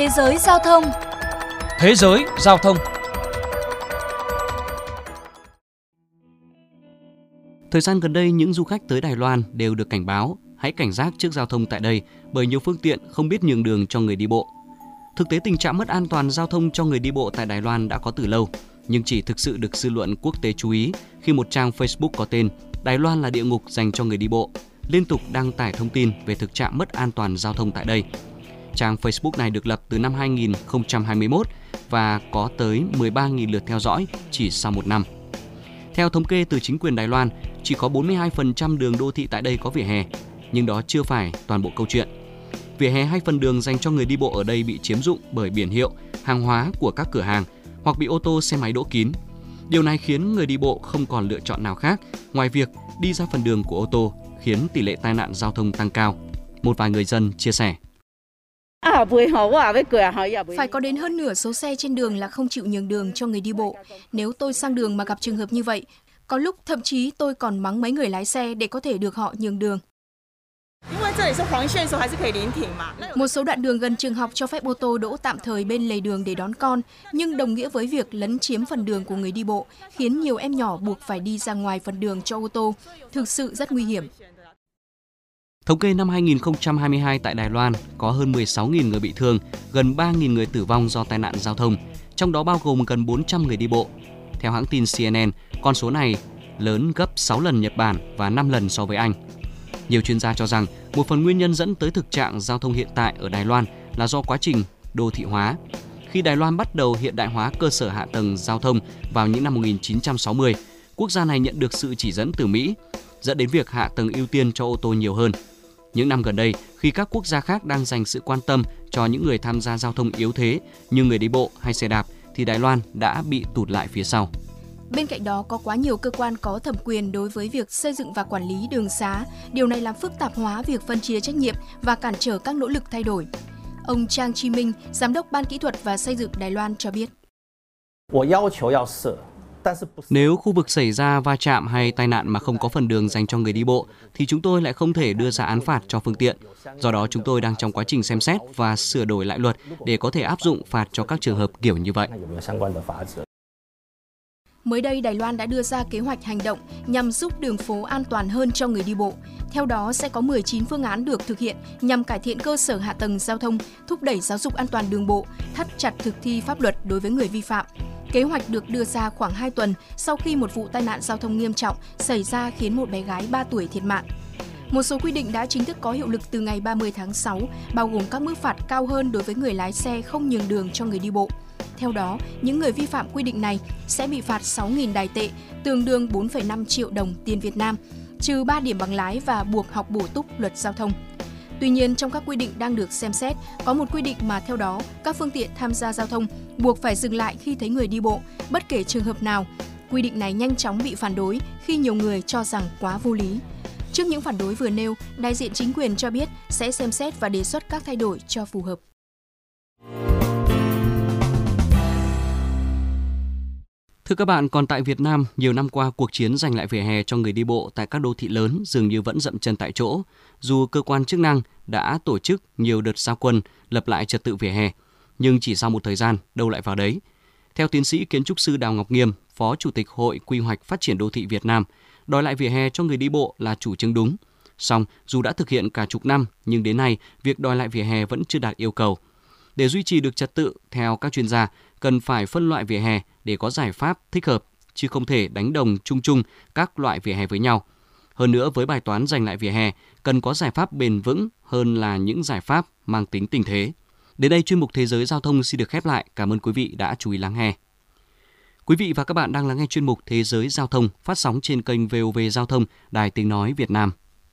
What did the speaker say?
Thế giới giao thông Thế giới giao thông Thời gian gần đây, những du khách tới Đài Loan đều được cảnh báo hãy cảnh giác trước giao thông tại đây bởi nhiều phương tiện không biết nhường đường cho người đi bộ. Thực tế tình trạng mất an toàn giao thông cho người đi bộ tại Đài Loan đã có từ lâu, nhưng chỉ thực sự được dư luận quốc tế chú ý khi một trang Facebook có tên Đài Loan là địa ngục dành cho người đi bộ liên tục đăng tải thông tin về thực trạng mất an toàn giao thông tại đây. Trang Facebook này được lập từ năm 2021 và có tới 13.000 lượt theo dõi chỉ sau một năm. Theo thống kê từ chính quyền Đài Loan, chỉ có 42% đường đô thị tại đây có vỉa hè, nhưng đó chưa phải toàn bộ câu chuyện. Vỉa hè hay phần đường dành cho người đi bộ ở đây bị chiếm dụng bởi biển hiệu, hàng hóa của các cửa hàng hoặc bị ô tô xe máy đỗ kín. Điều này khiến người đi bộ không còn lựa chọn nào khác ngoài việc đi ra phần đường của ô tô, khiến tỷ lệ tai nạn giao thông tăng cao. Một vài người dân chia sẻ. Phải có đến hơn nửa số xe trên đường là không chịu nhường đường cho người đi bộ. Nếu tôi sang đường mà gặp trường hợp như vậy, có lúc thậm chí tôi còn mắng mấy người lái xe để có thể được họ nhường đường. Một số đoạn đường gần trường học cho phép ô tô đỗ tạm thời bên lề đường để đón con, nhưng đồng nghĩa với việc lấn chiếm phần đường của người đi bộ, khiến nhiều em nhỏ buộc phải đi ra ngoài phần đường cho ô tô. Thực sự rất nguy hiểm. Thống kê năm 2022 tại Đài Loan có hơn 16.000 người bị thương, gần 3.000 người tử vong do tai nạn giao thông, trong đó bao gồm gần 400 người đi bộ. Theo hãng tin CNN, con số này lớn gấp 6 lần Nhật Bản và 5 lần so với Anh. Nhiều chuyên gia cho rằng một phần nguyên nhân dẫn tới thực trạng giao thông hiện tại ở Đài Loan là do quá trình đô thị hóa. Khi Đài Loan bắt đầu hiện đại hóa cơ sở hạ tầng giao thông vào những năm 1960, quốc gia này nhận được sự chỉ dẫn từ Mỹ, dẫn đến việc hạ tầng ưu tiên cho ô tô nhiều hơn. Những năm gần đây, khi các quốc gia khác đang dành sự quan tâm cho những người tham gia giao thông yếu thế như người đi bộ hay xe đạp, thì Đài Loan đã bị tụt lại phía sau. Bên cạnh đó có quá nhiều cơ quan có thẩm quyền đối với việc xây dựng và quản lý đường xá. Điều này làm phức tạp hóa việc phân chia trách nhiệm và cản trở các nỗ lực thay đổi. Ông Trang Chi Minh, giám đốc Ban kỹ thuật và xây dựng Đài Loan cho biết. Nếu khu vực xảy ra va chạm hay tai nạn mà không có phần đường dành cho người đi bộ thì chúng tôi lại không thể đưa ra án phạt cho phương tiện. Do đó chúng tôi đang trong quá trình xem xét và sửa đổi lại luật để có thể áp dụng phạt cho các trường hợp kiểu như vậy. Mới đây, Đài Loan đã đưa ra kế hoạch hành động nhằm giúp đường phố an toàn hơn cho người đi bộ. Theo đó, sẽ có 19 phương án được thực hiện nhằm cải thiện cơ sở hạ tầng giao thông, thúc đẩy giáo dục an toàn đường bộ, thắt chặt thực thi pháp luật đối với người vi phạm. Kế hoạch được đưa ra khoảng 2 tuần sau khi một vụ tai nạn giao thông nghiêm trọng xảy ra khiến một bé gái 3 tuổi thiệt mạng. Một số quy định đã chính thức có hiệu lực từ ngày 30 tháng 6, bao gồm các mức phạt cao hơn đối với người lái xe không nhường đường cho người đi bộ. Theo đó, những người vi phạm quy định này sẽ bị phạt 6.000 đài tệ, tương đương 4,5 triệu đồng tiền Việt Nam, trừ 3 điểm bằng lái và buộc học bổ túc luật giao thông. Tuy nhiên, trong các quy định đang được xem xét, có một quy định mà theo đó, các phương tiện tham gia giao thông buộc phải dừng lại khi thấy người đi bộ, bất kể trường hợp nào. Quy định này nhanh chóng bị phản đối khi nhiều người cho rằng quá vô lý. Trước những phản đối vừa nêu, đại diện chính quyền cho biết sẽ xem xét và đề xuất các thay đổi cho phù hợp. Thưa các bạn, còn tại Việt Nam, nhiều năm qua cuộc chiến giành lại vỉa hè cho người đi bộ tại các đô thị lớn dường như vẫn dậm chân tại chỗ, dù cơ quan chức năng đã tổ chức nhiều đợt giao quân lập lại trật tự vỉa hè, nhưng chỉ sau một thời gian, đâu lại vào đấy. Theo tiến sĩ kiến trúc sư Đào Ngọc Nghiêm, Phó Chủ tịch Hội Quy hoạch Phát triển Đô thị Việt Nam, đòi lại vỉa hè cho người đi bộ là chủ trương đúng. Song, dù đã thực hiện cả chục năm, nhưng đến nay, việc đòi lại vỉa hè vẫn chưa đạt yêu cầu. Để duy trì được trật tự, theo các chuyên gia, cần phải phân loại vỉa hè để có giải pháp thích hợp, chứ không thể đánh đồng chung chung các loại vỉa hè với nhau. Hơn nữa, với bài toán giành lại vỉa hè, cần có giải pháp bền vững hơn là những giải pháp mang tính tình thế. Đến đây chuyên mục Thế giới Giao thông xin được khép lại. Cảm ơn quý vị đã chú ý lắng nghe. Quý vị và các bạn đang lắng nghe chuyên mục Thế giới Giao thông phát sóng trên kênh VOV Giao thông, Đài Tiếng Nói Việt Nam.